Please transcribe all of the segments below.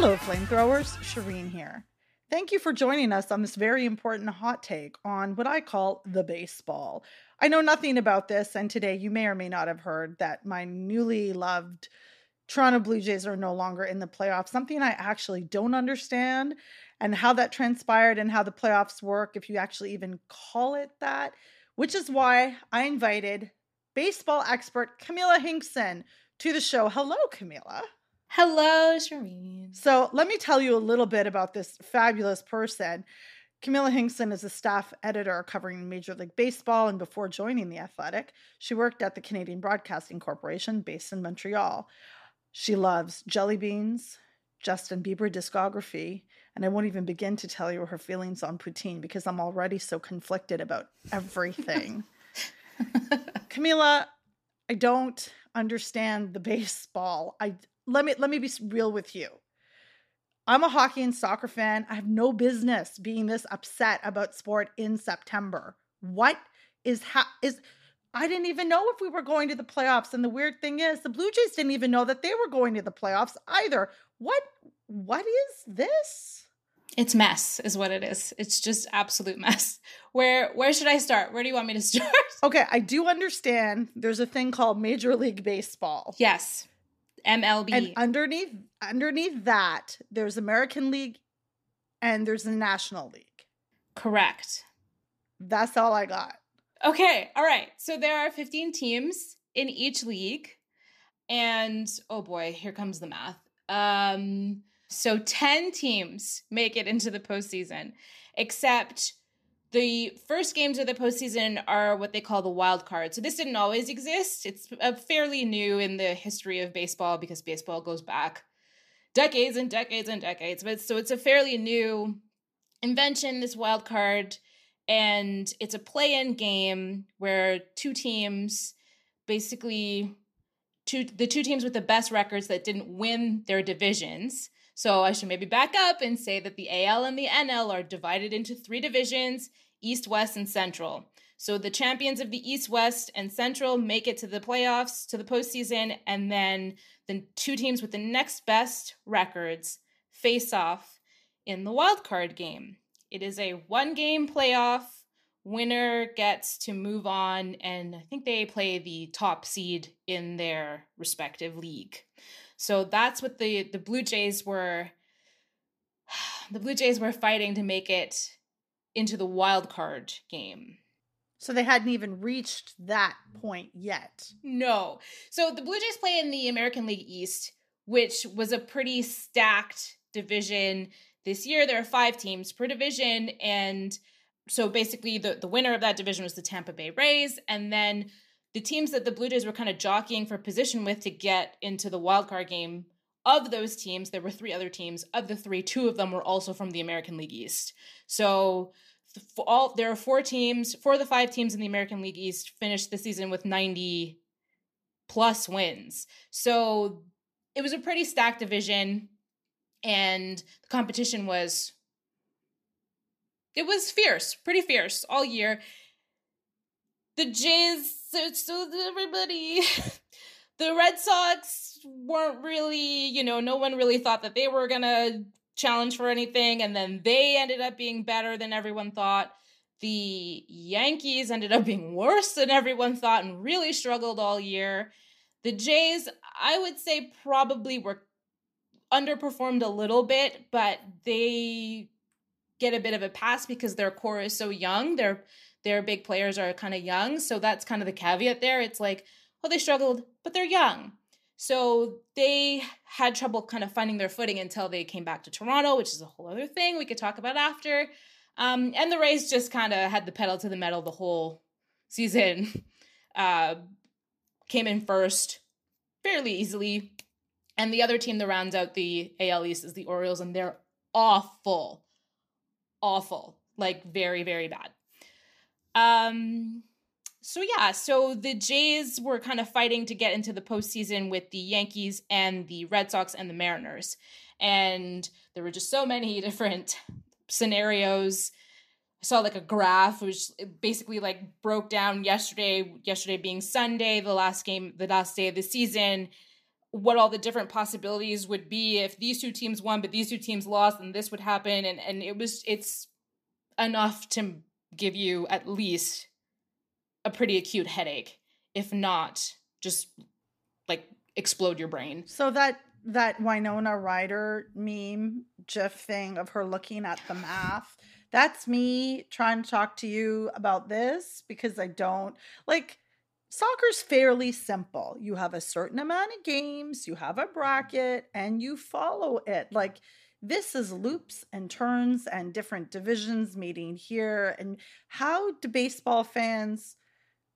Hello, flamethrowers. Shireen here. Thank you for joining us on this very important hot take on what I call the baseball. I know nothing about this, and today you may or may not have heard that my newly loved Toronto Blue Jays are no longer in the playoffs, something I actually don't understand, and how that transpired and how the playoffs work, if you actually even call it that, which is why I invited baseball expert Camilla Hinkson to the show. Hello, Camilla. Hello, Shireen. So let me tell you a little bit about this fabulous person. Camilla Hinkson is a staff editor covering Major League Baseball, and before joining The Athletic, she worked at the Canadian Broadcasting Corporation based in Montreal. She loves jelly beans, Justin Bieber discography, and I won't even begin to tell you her feelings on poutine because I'm already so conflicted about everything. Camilla, I don't understand the baseball. I let me let me be real with you. I'm a hockey and soccer fan. I have no business being this upset about sport in September. What is ha- is I didn't even know if we were going to the playoffs and the weird thing is the Blue Jays didn't even know that they were going to the playoffs either. What what is this? It's mess is what it is. It's just absolute mess. Where where should I start? Where do you want me to start? Okay, I do understand there's a thing called Major League Baseball. Yes. MLB. And underneath underneath that, there's American League and there's the National League. Correct. That's all I got. Okay, all right. So there are 15 teams in each league. And oh boy, here comes the math. Um so 10 teams make it into the postseason, except the first games of the postseason are what they call the wild card. So this didn't always exist. It's a fairly new in the history of baseball because baseball goes back decades and decades and decades. But so it's a fairly new invention, this wild card. And it's a play-in game where two teams basically two the two teams with the best records that didn't win their divisions so I should maybe back up and say that the AL and the NL are divided into three divisions East, West, and Central. So the champions of the East, West, and Central make it to the playoffs, to the postseason, and then the two teams with the next best records face off in the wild card game. It is a one game playoff. Winner gets to move on, and I think they play the top seed in their respective league. So that's what the the Blue Jays were the Blue Jays were fighting to make it into the wild card game. So they hadn't even reached that point yet. No. So the Blue Jays play in the American League East, which was a pretty stacked division. This year there are 5 teams per division and so basically the the winner of that division was the Tampa Bay Rays and then the teams that the Blue Jays were kind of jockeying for position with to get into the wild card game of those teams, there were three other teams. Of the three, two of them were also from the American League East. So all there are four teams, four of the five teams in the American League East finished the season with 90 plus wins. So it was a pretty stacked division and the competition was it was fierce, pretty fierce all year. The Jays so everybody the Red Sox weren't really, you know, no one really thought that they were going to challenge for anything and then they ended up being better than everyone thought. The Yankees ended up being worse than everyone thought and really struggled all year. The Jays, I would say probably were underperformed a little bit, but they get a bit of a pass because their core is so young. They're their big players are kind of young. So that's kind of the caveat there. It's like, well, they struggled, but they're young. So they had trouble kind of finding their footing until they came back to Toronto, which is a whole other thing we could talk about after. Um, and the Rays just kind of had the pedal to the metal the whole season. Uh, came in first fairly easily. And the other team that rounds out the AL East is the Orioles, and they're awful. Awful. Like, very, very bad. Um, so yeah, so the Jays were kind of fighting to get into the postseason with the Yankees and the Red Sox and the Mariners. And there were just so many different scenarios. I saw like a graph which basically like broke down yesterday, yesterday being Sunday, the last game, the last day of the season, what all the different possibilities would be if these two teams won but these two teams lost and this would happen and and it was it's enough to give you at least a pretty acute headache if not just like explode your brain So that that Winona Ryder meme gif thing of her looking at the math, that's me trying to talk to you about this because I don't like soccer's fairly simple. You have a certain amount of games, you have a bracket, and you follow it. Like this is loops and turns and different divisions meeting here. And how do baseball fans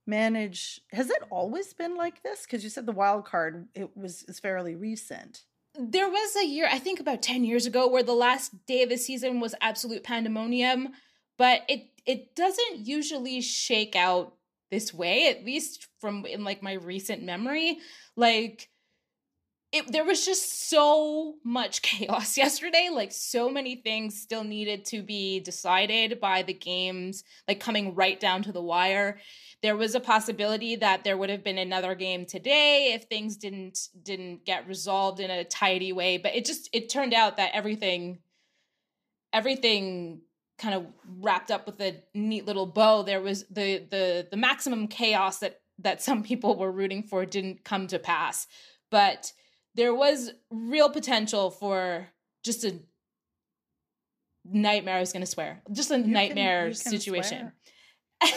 manage has it always been like this? Because you said the wild card it was is fairly recent. There was a year i think about 10 years ago where the last day of the season was absolute pandemonium but it it doesn't usually shake out this way at least from in like my recent memory. Like it, there was just so much chaos yesterday like so many things still needed to be decided by the games like coming right down to the wire. There was a possibility that there would have been another game today if things didn't didn't get resolved in a tidy way but it just it turned out that everything everything kind of wrapped up with a neat little bow. There was the the the maximum chaos that that some people were rooting for didn't come to pass. But there was real potential for just a nightmare i was going to swear just a You nightmare you can situation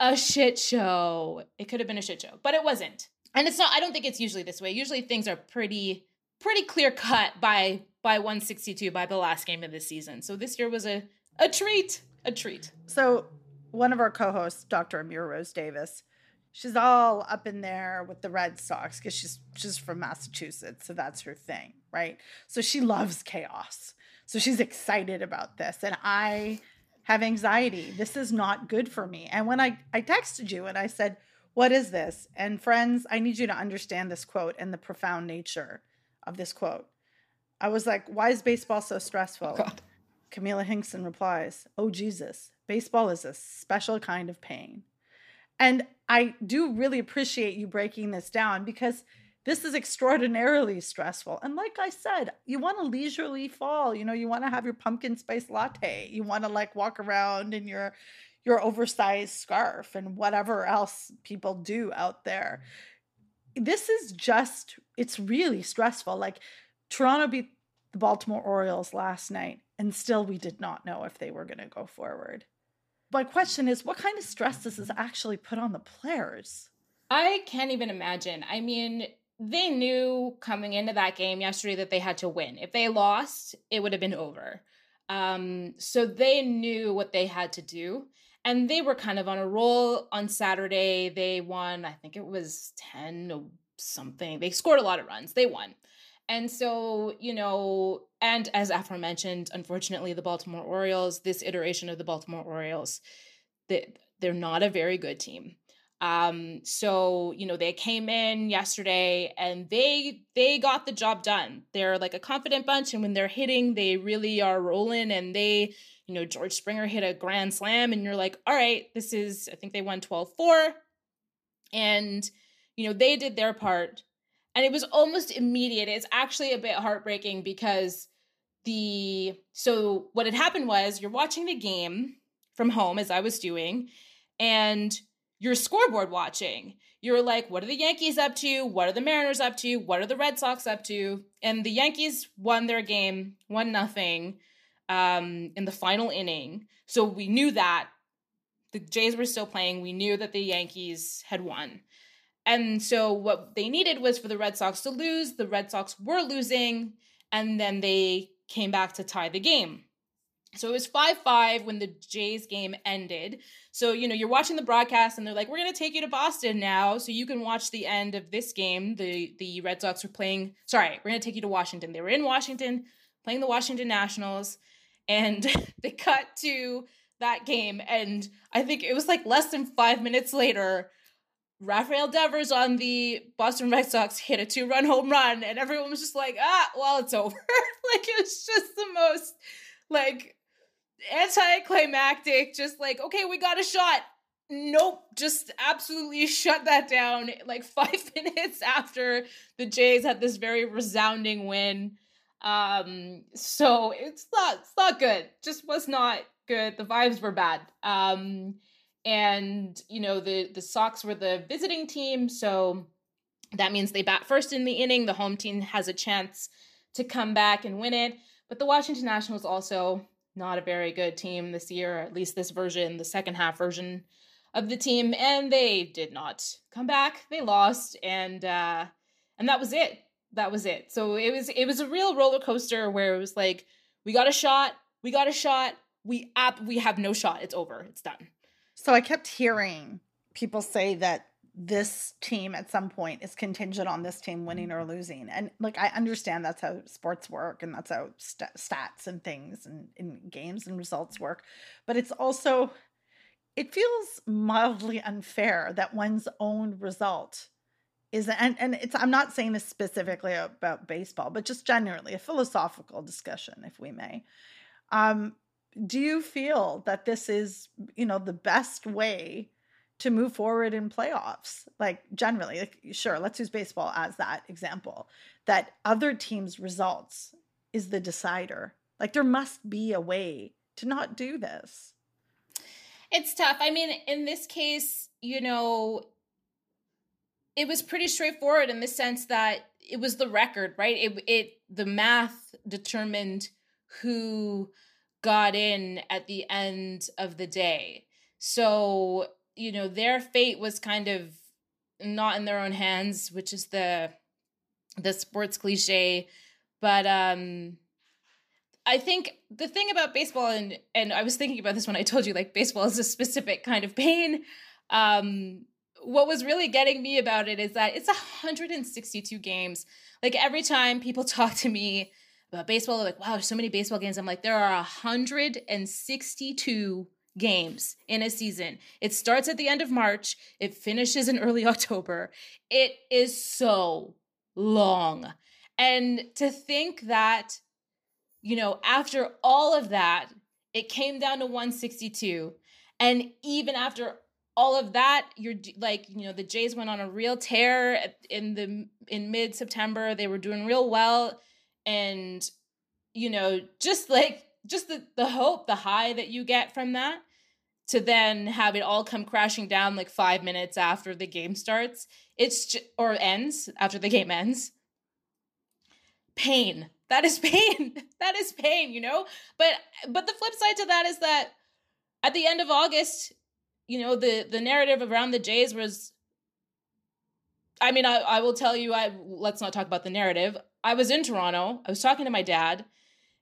a shit show. It could have been a shit show, but it wasn't. And it's not I don't think it's usually this way. Usually things are pretty pretty clear cut by by 162 by the last game of the season. So this year was a a treat, a treat. so one of our co-hosts dr amira rose davis she's all up in there with the red sox because she's she's from massachusetts so that's her thing right? So she loves chaos. So she's excited about this and i have anxiety. This is not good for me. And when i i texted you and i said what is this? And friends i need you to understand this quote and the profound nature of this quote. I was like why is baseball so stressful? Oh, God. Camila Hinkson replies, Oh, Jesus, baseball is a special kind of pain. And I do really appreciate you breaking this down because this is extraordinarily stressful. And like I said, you want a leisurely fall. You know, you want to have your pumpkin spice latte. You want to like walk around in your your oversized scarf and whatever else people do out there. This is just it's really stressful. Like Toronto beat the Baltimore Orioles last night, and still we did not know if they were going to go forward. My question is what kind of stress does this actually put on the players? I can't even imagine. I mean, they knew coming into that game yesterday that they had to win. If they lost, it would have been over. Um, so they knew what they had to do. And they were kind of on a roll on Saturday. They won, I think it was 10 or something. They scored a lot of runs. They won. And so, you know, and as aforementioned, unfortunately, the Baltimore Orioles, this iteration of the Baltimore Orioles, they, they're not a very good team. Um, so you know, they came in yesterday and they they got the job done. They're like a confident bunch, and when they're hitting, they really are rolling. And they, you know, George Springer hit a grand slam, and you're like, all right, this is. I think they won 12-4. and you know they did their part, and it was almost immediate. It's actually a bit heartbreaking because the so what had happened was you're watching the game from home as I was doing, and you're scoreboard watching. You're like, what are the Yankees up to? What are the Mariners up to? What are the Red Sox up to? And the Yankees won their game, one nothing, um, in the final inning. So we knew that the Jays were still playing. We knew that the Yankees had won. And so what they needed was for the Red Sox to lose. The Red Sox were losing, and then they came back to tie the game. So it was 5 5 when the Jays game ended. So, you know, you're watching the broadcast and they're like, we're going to take you to Boston now so you can watch the end of this game. The, the Red Sox were playing, sorry, we're going to take you to Washington. They were in Washington playing the Washington Nationals and they cut to that game. And I think it was like less than five minutes later, Rafael Devers on the Boston Red Sox hit a two run home run. And everyone was just like, ah, well, it's over. like, it was just the most, like, anticlimactic, just like, okay, we got a shot. nope, just absolutely shut that down like five minutes after the Jays had this very resounding win. Um, so it's not it's not good. Just was not good. The vibes were bad. Um, and you know the the Sox were the visiting team, so that means they bat first in the inning. The home team has a chance to come back and win it. But the Washington Nationals also not a very good team this year, or at least this version, the second half version of the team, and they did not come back. They lost, and uh, and that was it. That was it. So it was it was a real roller coaster where it was like we got a shot, we got a shot, we app we have no shot. It's over. It's done. So I kept hearing people say that this team at some point is contingent on this team winning or losing. And like I understand that's how sports work and that's how st- stats and things and in games and results work, but it's also it feels mildly unfair that one's own result is and and it's I'm not saying this specifically about baseball, but just generally a philosophical discussion if we may. Um do you feel that this is, you know, the best way to move forward in playoffs? Like generally, like sure, let's use baseball as that example. That other teams' results is the decider. Like there must be a way to not do this. It's tough. I mean, in this case, you know, it was pretty straightforward in the sense that it was the record, right? It it the math determined who got in at the end of the day. So, you know, their fate was kind of not in their own hands, which is the the sports cliche, but um I think the thing about baseball and and I was thinking about this when I told you like baseball is a specific kind of pain. Um what was really getting me about it is that it's 162 games. Like every time people talk to me about baseball, they're like, wow, there's so many baseball games. I'm like, there are 162 games in a season. It starts at the end of March, it finishes in early October. It is so long. And to think that you know, after all of that, it came down to 162. And even after all of that, you're like, you know, the Jays went on a real tear in the in mid September. They were doing real well, and you know, just like just the the hope, the high that you get from that, to then have it all come crashing down like five minutes after the game starts. It's or ends after the game ends. Pain that is pain that is pain you know but but the flip side to that is that at the end of august you know the the narrative around the jays was i mean i, I will tell you i let's not talk about the narrative i was in toronto i was talking to my dad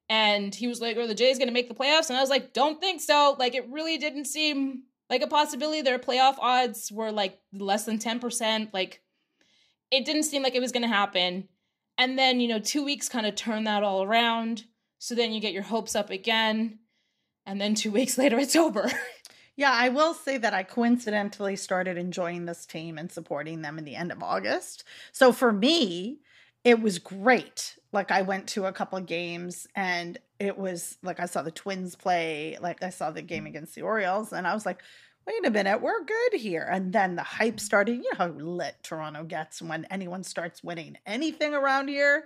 and he was like are the jays going to make the playoffs and i was like don't think so like it really didn't seem like a possibility their playoff odds were like less than 10% like it didn't seem like it was going to happen and then, you know, two weeks kind of turn that all around. So then you get your hopes up again. And then two weeks later, it's over. yeah, I will say that I coincidentally started enjoying this team and supporting them in the end of August. So for me, it was great. Like I went to a couple games and it was like I saw the Twins play, like I saw the mm. game against the Orioles, and I was like, wait a minute, we're good here. And then the hype started. You know how lit Toronto gets when anyone starts winning anything around here.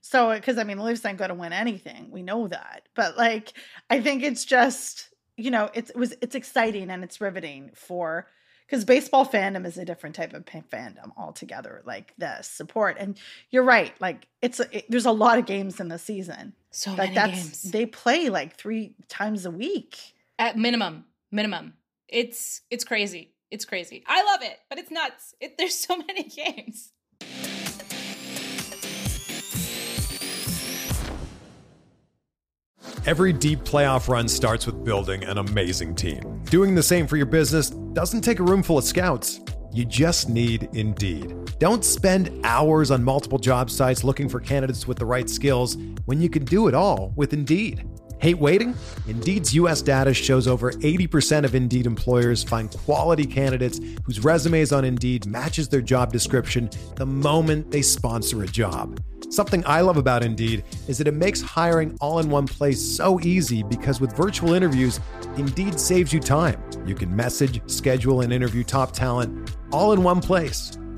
So, because I mean, the Leafs ain't going to win anything. We know that. But like, I think it's just, you know, it's, it was, it's exciting and it's riveting for, because baseball fandom is a different type of fandom altogether. Like the support, and you're right. Like it's a, it, there's a lot of games in the season. So like many that's, games. They play like three times a week at minimum. Minimum. It's it's crazy. It's crazy. I love it, but it's nuts. It, there's so many games. Every deep playoff run starts with building an amazing team. Doing the same for your business doesn't take a room full of scouts. You just need Indeed. Don't spend hours on multiple job sites looking for candidates with the right skills when you can do it all with Indeed. Hate waiting? Indeed's US data shows over 80% of Indeed employers find quality candidates whose resumes on Indeed matches their job description the moment they sponsor a job. Something I love about Indeed is that it makes hiring all in one place so easy because with virtual interviews, Indeed saves you time. You can message, schedule, and interview top talent all in one place.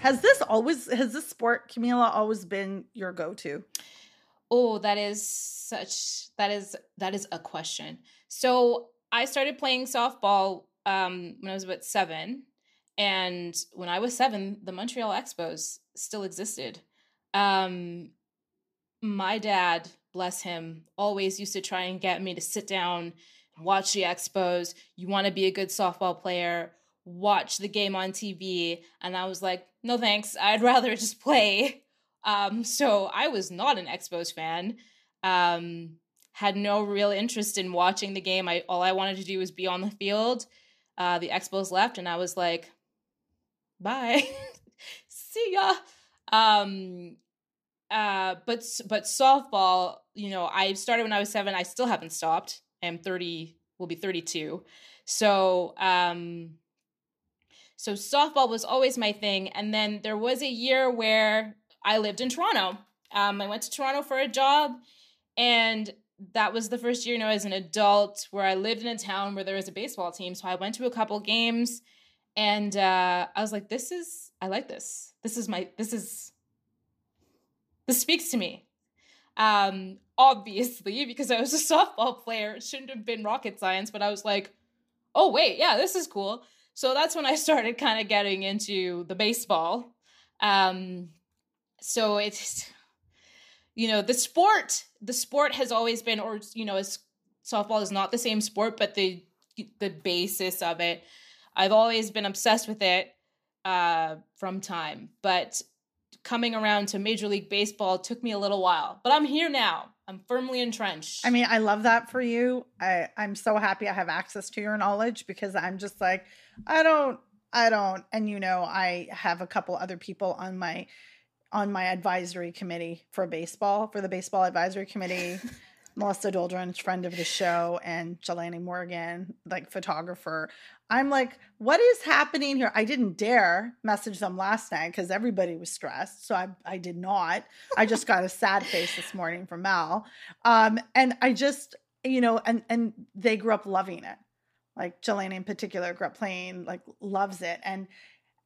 Has this always has this sport, Camila, always been your go-to? Oh, that is such that is that is a question. So I started playing softball um, when I was about seven, and when I was seven, the Montreal Expos still existed. Um, my dad, bless him, always used to try and get me to sit down watch the Expos. You want to be a good softball player, watch the game on TV, and I was like, no thanks. I'd rather just play. Um, so I was not an Expos fan. Um, had no real interest in watching the game. I all I wanted to do was be on the field. Uh, the Expos left, and I was like, "Bye, see ya." Um, uh, but but softball, you know, I started when I was seven. I still haven't stopped. I'm thirty. Will be thirty-two. So um, so softball was always my thing. And then there was a year where I lived in Toronto. Um, I went to Toronto for a job, and that was the first year, you know, as an adult, where I lived in a town where there was a baseball team. So I went to a couple games, and uh, I was like, "This is, I like this. This is my, this is, this speaks to me." Um, obviously, because I was a softball player, it shouldn't have been rocket science, but I was like, "Oh wait, yeah, this is cool." So that's when I started kind of getting into the baseball. Um, so it's you know the sport the sport has always been or you know as softball is not the same sport but the the basis of it i've always been obsessed with it uh from time but coming around to major league baseball took me a little while but i'm here now i'm firmly entrenched I mean, I love that for you. I I'm so happy I have access to your knowledge because I'm just like I don't I don't and you know, I have a couple other people on my on my advisory committee for baseball, for the baseball advisory committee. Melissa Doldren, friend of the show, and Jelani Morgan, like photographer. I'm like, what is happening here? I didn't dare message them last night because everybody was stressed. So I, I did not. I just got a sad face this morning from Mal. Um, and I just, you know, and and they grew up loving it. Like Jelani in particular grew up playing, like loves it. And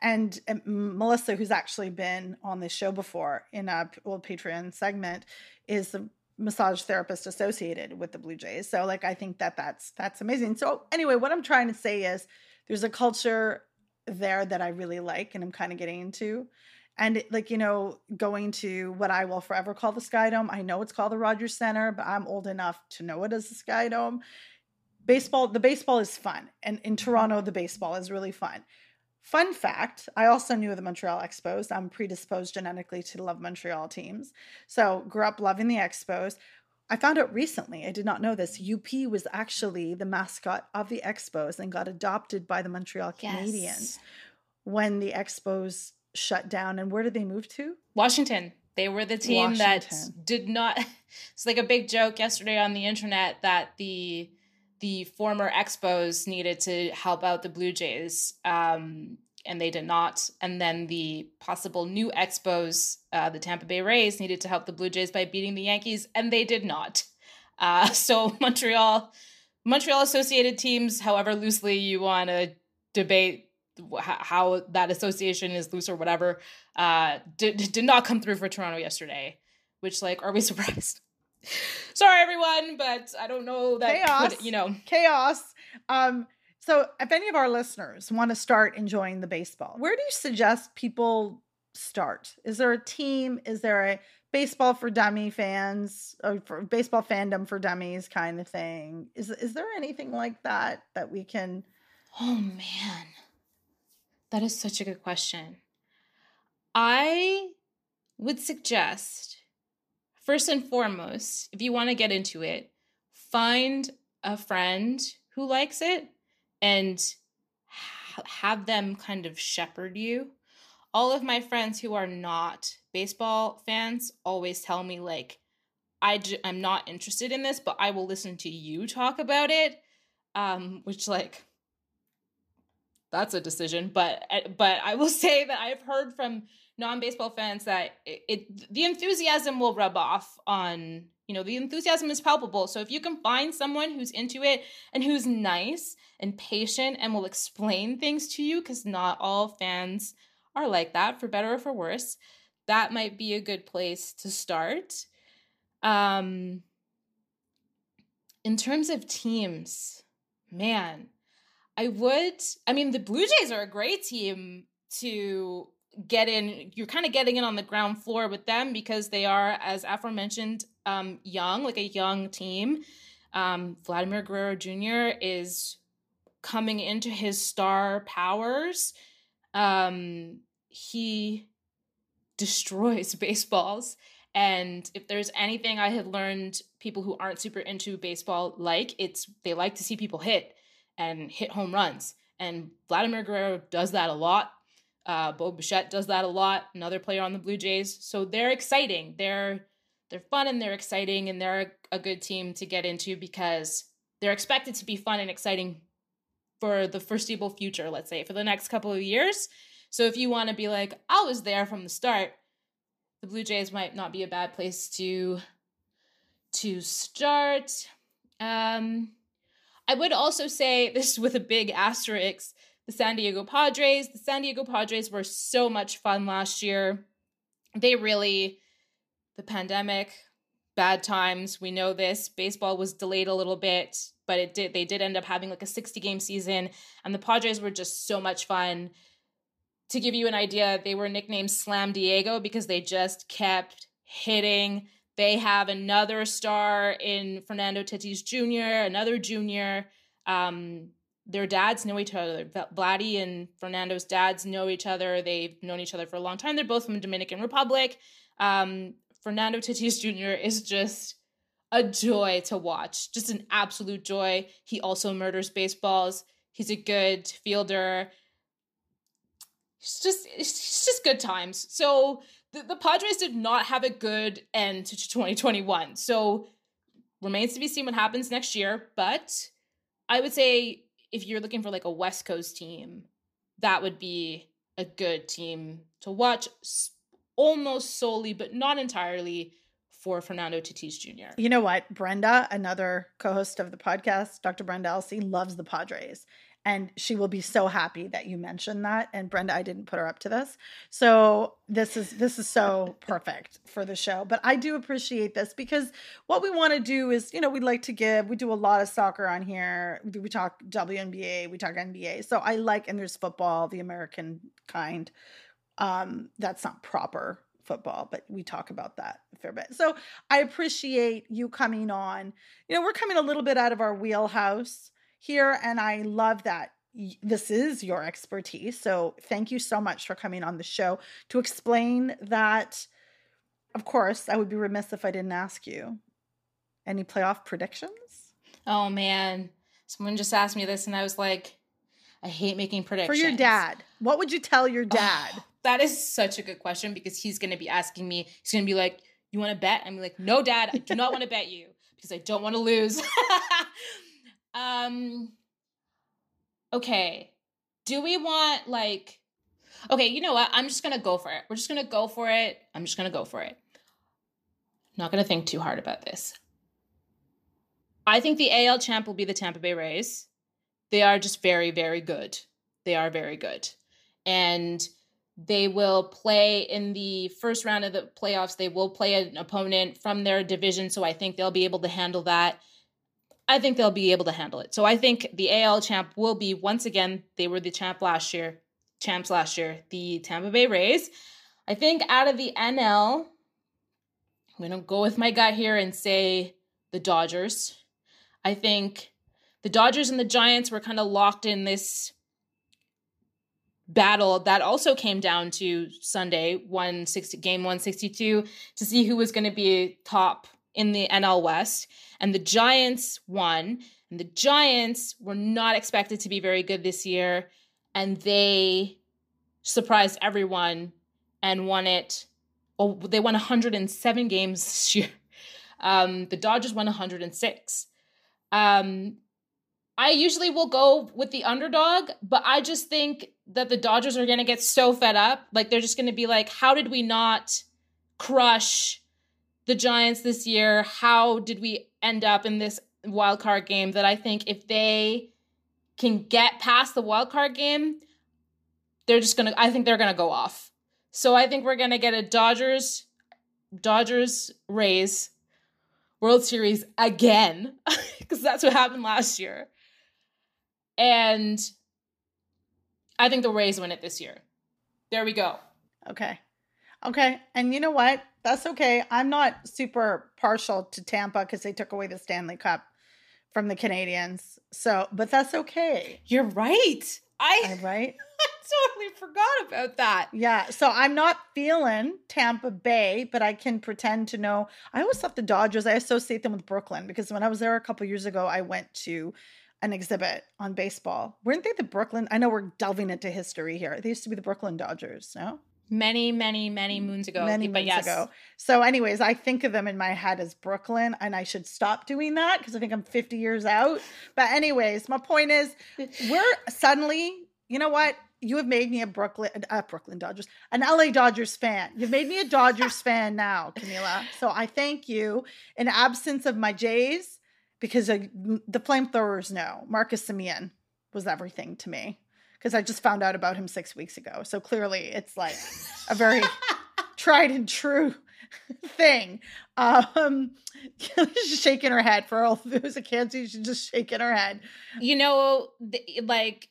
and, and Melissa, who's actually been on this show before in a old Patreon segment, is the massage therapist associated with the Blue Jays. So like I think that that's that's amazing. So anyway, what I'm trying to say is there's a culture there that I really like and I'm kind of getting into. And it, like you know, going to what I will forever call the Sky Dome. I know it's called the Rogers Center, but I'm old enough to know it as the Sky Dome. Baseball, the baseball is fun, and in Toronto, the baseball is really fun. Fun fact I also knew the Montreal Expos. I'm predisposed genetically to love Montreal teams. So, grew up loving the Expos. I found out recently, I did not know this. Youppi was actually the mascot of the Expos and got adopted by the Montreal Canadiens Yes. when the Expos shut down. And where did they move to? Washington. They were the team that did not. It's like a big joke yesterday on the internet that the the former Expos needed to help out the Blue Jays, um, and they did not. And then the possible new Expos, uh, the Tampa Bay Rays, needed to help the Blue Jays by beating the Yankees, and they did not. Uh, so Montreal, Montreal associated teams, however loosely you want to debate how that association is loose or whatever, uh, did did not come through for Toronto yesterday. Which, like, are we surprised? Sorry, everyone, but I don't know that Chaos. could- you know. Chaos. Um, so if any of our listeners want to start enjoying the baseball, where do you suggest people start? Is there a team? Is there a baseball for dummy fans or for baseball fandom for dummies kind of thing? Is is there anything like that that we can Oh man, that is such a good question. I would suggest, first and foremost, if you want to get into it, find a friend who likes it and ha- have them kind of shepherd you. All of my friends who are not baseball fans always tell me, like, I j- I'm not interested in this, but I will listen to you talk about it. Um, which, like, that's a decision. But eh, but I will say that I've heard from non-baseball fans that it, it the enthusiasm will rub off on you know the enthusiasm is palpable. So if you can find someone who's into it and who's nice and patient and will explain things to you because not all fans are like that for better or for worse that might be a good place to start. Um in terms of teams man i would i mean the blue jays are a great team to get in you're kind of getting in on the ground floor with them because they are as aforementioned um, young like a young team. Um, vladimir guerrero jr is coming into his star powers. Um, he destroys baseballs. And if there's anything i have learned people who aren't super into baseball like it's they like to see people hit and hit home runs. And vladimir guerrero does that a lot uh, Bo Bichette does that a lot, another player on the Blue Jays. So they're exciting. They're they're fun and they're exciting and they're a, good team to get into because they're expected to be fun and exciting for the foreseeable future, let's say, for the next couple of years. So if you want to be like, I was there from the start, the Blue Jays might not be a bad place to to start. Um, I would also say this with a big asterisk the San Diego Padres. The San Diego Padres were so much fun last year. They really, the pandemic, bad times. We know this. Baseball was delayed a little bit, but it did. They did end up having like a 60 game season, and the Padres were just so much fun. To give you an idea, they were nicknamed Slam Diego because they just kept hitting. They have another star in Fernando Tatis Jr., another junior. Um, their dads know each other. Vladdy and Fernando's dads know each other. They've known each other for a long time. They're both from the Dominican Republic. Um, Fernando Tatis Jr. is just a joy to watch, just an absolute joy. He also murders baseballs. He's a good fielder. It's just it's just good times. So the, the Padres did not have a good end to 2021. So remains to be seen what happens next year. But I would say if you're looking for like a West Coast team, that would be a good team to watch almost solely, but not entirely for Fernando Tatis Jr. You know what? Brenda, another co host of the podcast, Dr. Brenda Elsey, loves the Padres and she will be so happy that you mentioned that and brenda i didn't put her up to this. So this is this is so perfect for the show but i do appreciate this because what we want to do is you know we like to give we do a lot of soccer on here. We talk WNBA we talk nba so i like and there's football the american kind. Um that's not proper football, but we talk about that a fair bit. So I appreciate you coming on. You know, we're coming a little bit out of our wheelhouse here. And I love that this is your expertise. So thank you so much for coming on the show to explain that. Of course, I would be remiss if I didn't ask you any playoff predictions. Oh, man. Someone just asked me this, and I was like, I hate making predictions. For your dad, what would you tell your oh, dad? Oh, that is such a good question because he's going to be asking me, he's going to be like, You want to bet? I'm like, No, dad, I do not want to bet you because I don't want to lose. Um okay. Do we want like Okay, you know what? I'm just to go for it. We're just to go for it. I'm just to go for it. Not going to think too hard about this. I think the AL champ will be the Tampa Bay Rays. They are just very very good. They are very good. And they will play in the first round of the playoffs. They will play an opponent from their division, so I think they'll be able to handle that. I think they'll be able to handle it. So I think the AL champ will be once again, they were the champ last year, champs last year, the Tampa Bay Rays. I think out of the NL, I'm going to go with my gut here and say the Dodgers. I think the Dodgers and the Giants were kind of locked in this battle that also came down to Sunday, 160 game 162 to see who was going to be top in the NL West and the Giants won and the Giants were not expected to be very good this year and they surprised everyone and won it oh they won 107 games this year. Um, the Dodgers won 106. Um, I usually will go with the underdog, but I just think that the Dodgers are going to get so fed up. Like they're just going to be like, how did we not crush the Giants this year? How did we end up in this wild card game? That I think if they can get past the wild card game, they're just going to, I think they're going to go off. So I think we're going to get a Dodgers, Dodgers Rays World Series again, because that's what happened last year. And I think the Rays win it this year. There we go. Okay. Okay. And you know what? That's okay. I'm not super partial to Tampa because they took away the Stanley Cup from the Canadiens. So, but that's okay. You're right. I All right. I totally forgot about that. Yeah. So I'm not feeling Tampa Bay, but I can pretend to know. I always thought the Dodgers, I associate them with Brooklyn because when I was there a couple years ago, I went to an exhibit on baseball. Weren't they the Brooklyn? I know we're delving into history here. They used to be the Brooklyn Dodgers, no? Many, many, many moons ago. Many but moons yes. ago. So, anyways, I think of them in my head as Brooklyn, and I should stop doing that because I think I'm 50 years out. But, anyways, my point is, we're suddenly, you know what? You have made me a Brooklyn, uh, Brooklyn Dodgers, an LA Dodgers fan. You've made me a Dodgers fan now, Camila. So I thank you. In absence of my Jays, because uh, the flamethrowers know Marcus Semien was everything to me because I just found out about him six weeks ago. So clearly, it's like a very tried and true thing. Um, she's shaking her head for all those see. She's just shaking her head. You know, the, like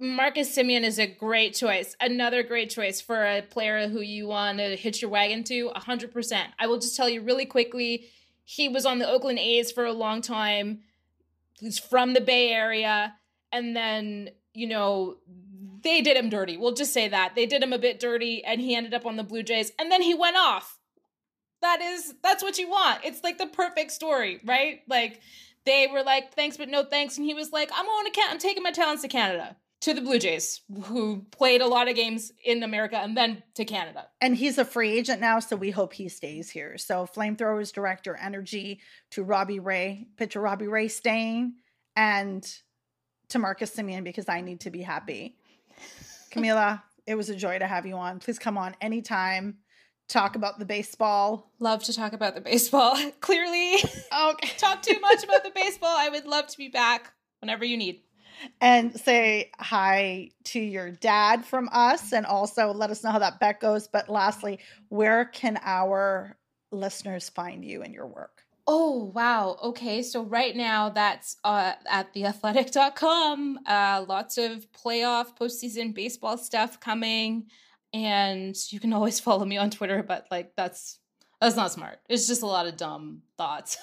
Marcus Semien is a great choice. Another great choice for a player who you want to hitch your wagon to. hundred percent. I will just tell you really quickly. He was on the Oakland A's for a long time. He's from the Bay Area, and then you know they did him dirty. We'll just say that they did him a bit dirty, and he ended up on the Blue Jays, and then he went off. That is that's what you want. It's like the perfect story, right? Like they were like, "Thanks, but no thanks," and he was like, "I'm going to Can- I'm taking my talents to Canada." To the Blue Jays, who played a lot of games in America and then to Canada. And he's a free agent now, so we hope he stays here. So flamethrowers director energy to Robbie Ray, pitcher Robbie Ray staying, and to Marcus Semien because I need to be happy. Camila, it was a joy to have you on. Please come on anytime. Talk about the baseball. Love to talk about the baseball. Clearly, Okay. talk too much about the baseball. I would love to be back whenever you need. and say hi to your dad from us and also let us know how that bet goes. But lastly, where can our listeners find you and your work? Oh, wow. Okay. So right now that's uh, at theathletic.com. Uh, lots of playoff postseason baseball stuff coming. And you can always follow me on Twitter, but like that's that's not smart. It's just a lot of dumb thoughts.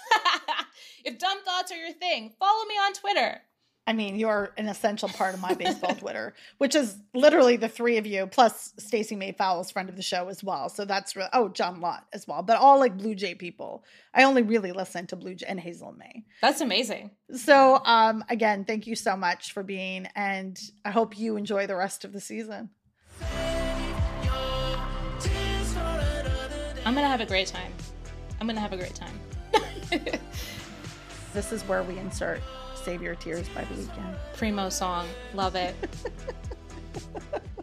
if dumb thoughts are your thing, follow me on Twitter. I mean, you're an essential part of my baseball Twitter, which is literally the three of you plus Stacey May Fowles, friend of the show as well. So that's. Oh, John Lott as well, but all like Blue Jay people. I only really listen to Blue Jay and Hazel May. That's amazing. So, um, again, thank you so much for being, and I hope you enjoy the rest of the season. I'm to have a great time. I'm to have a great time. This is where we insert Save Your Tears by the Weeknd. Primo song. Love it.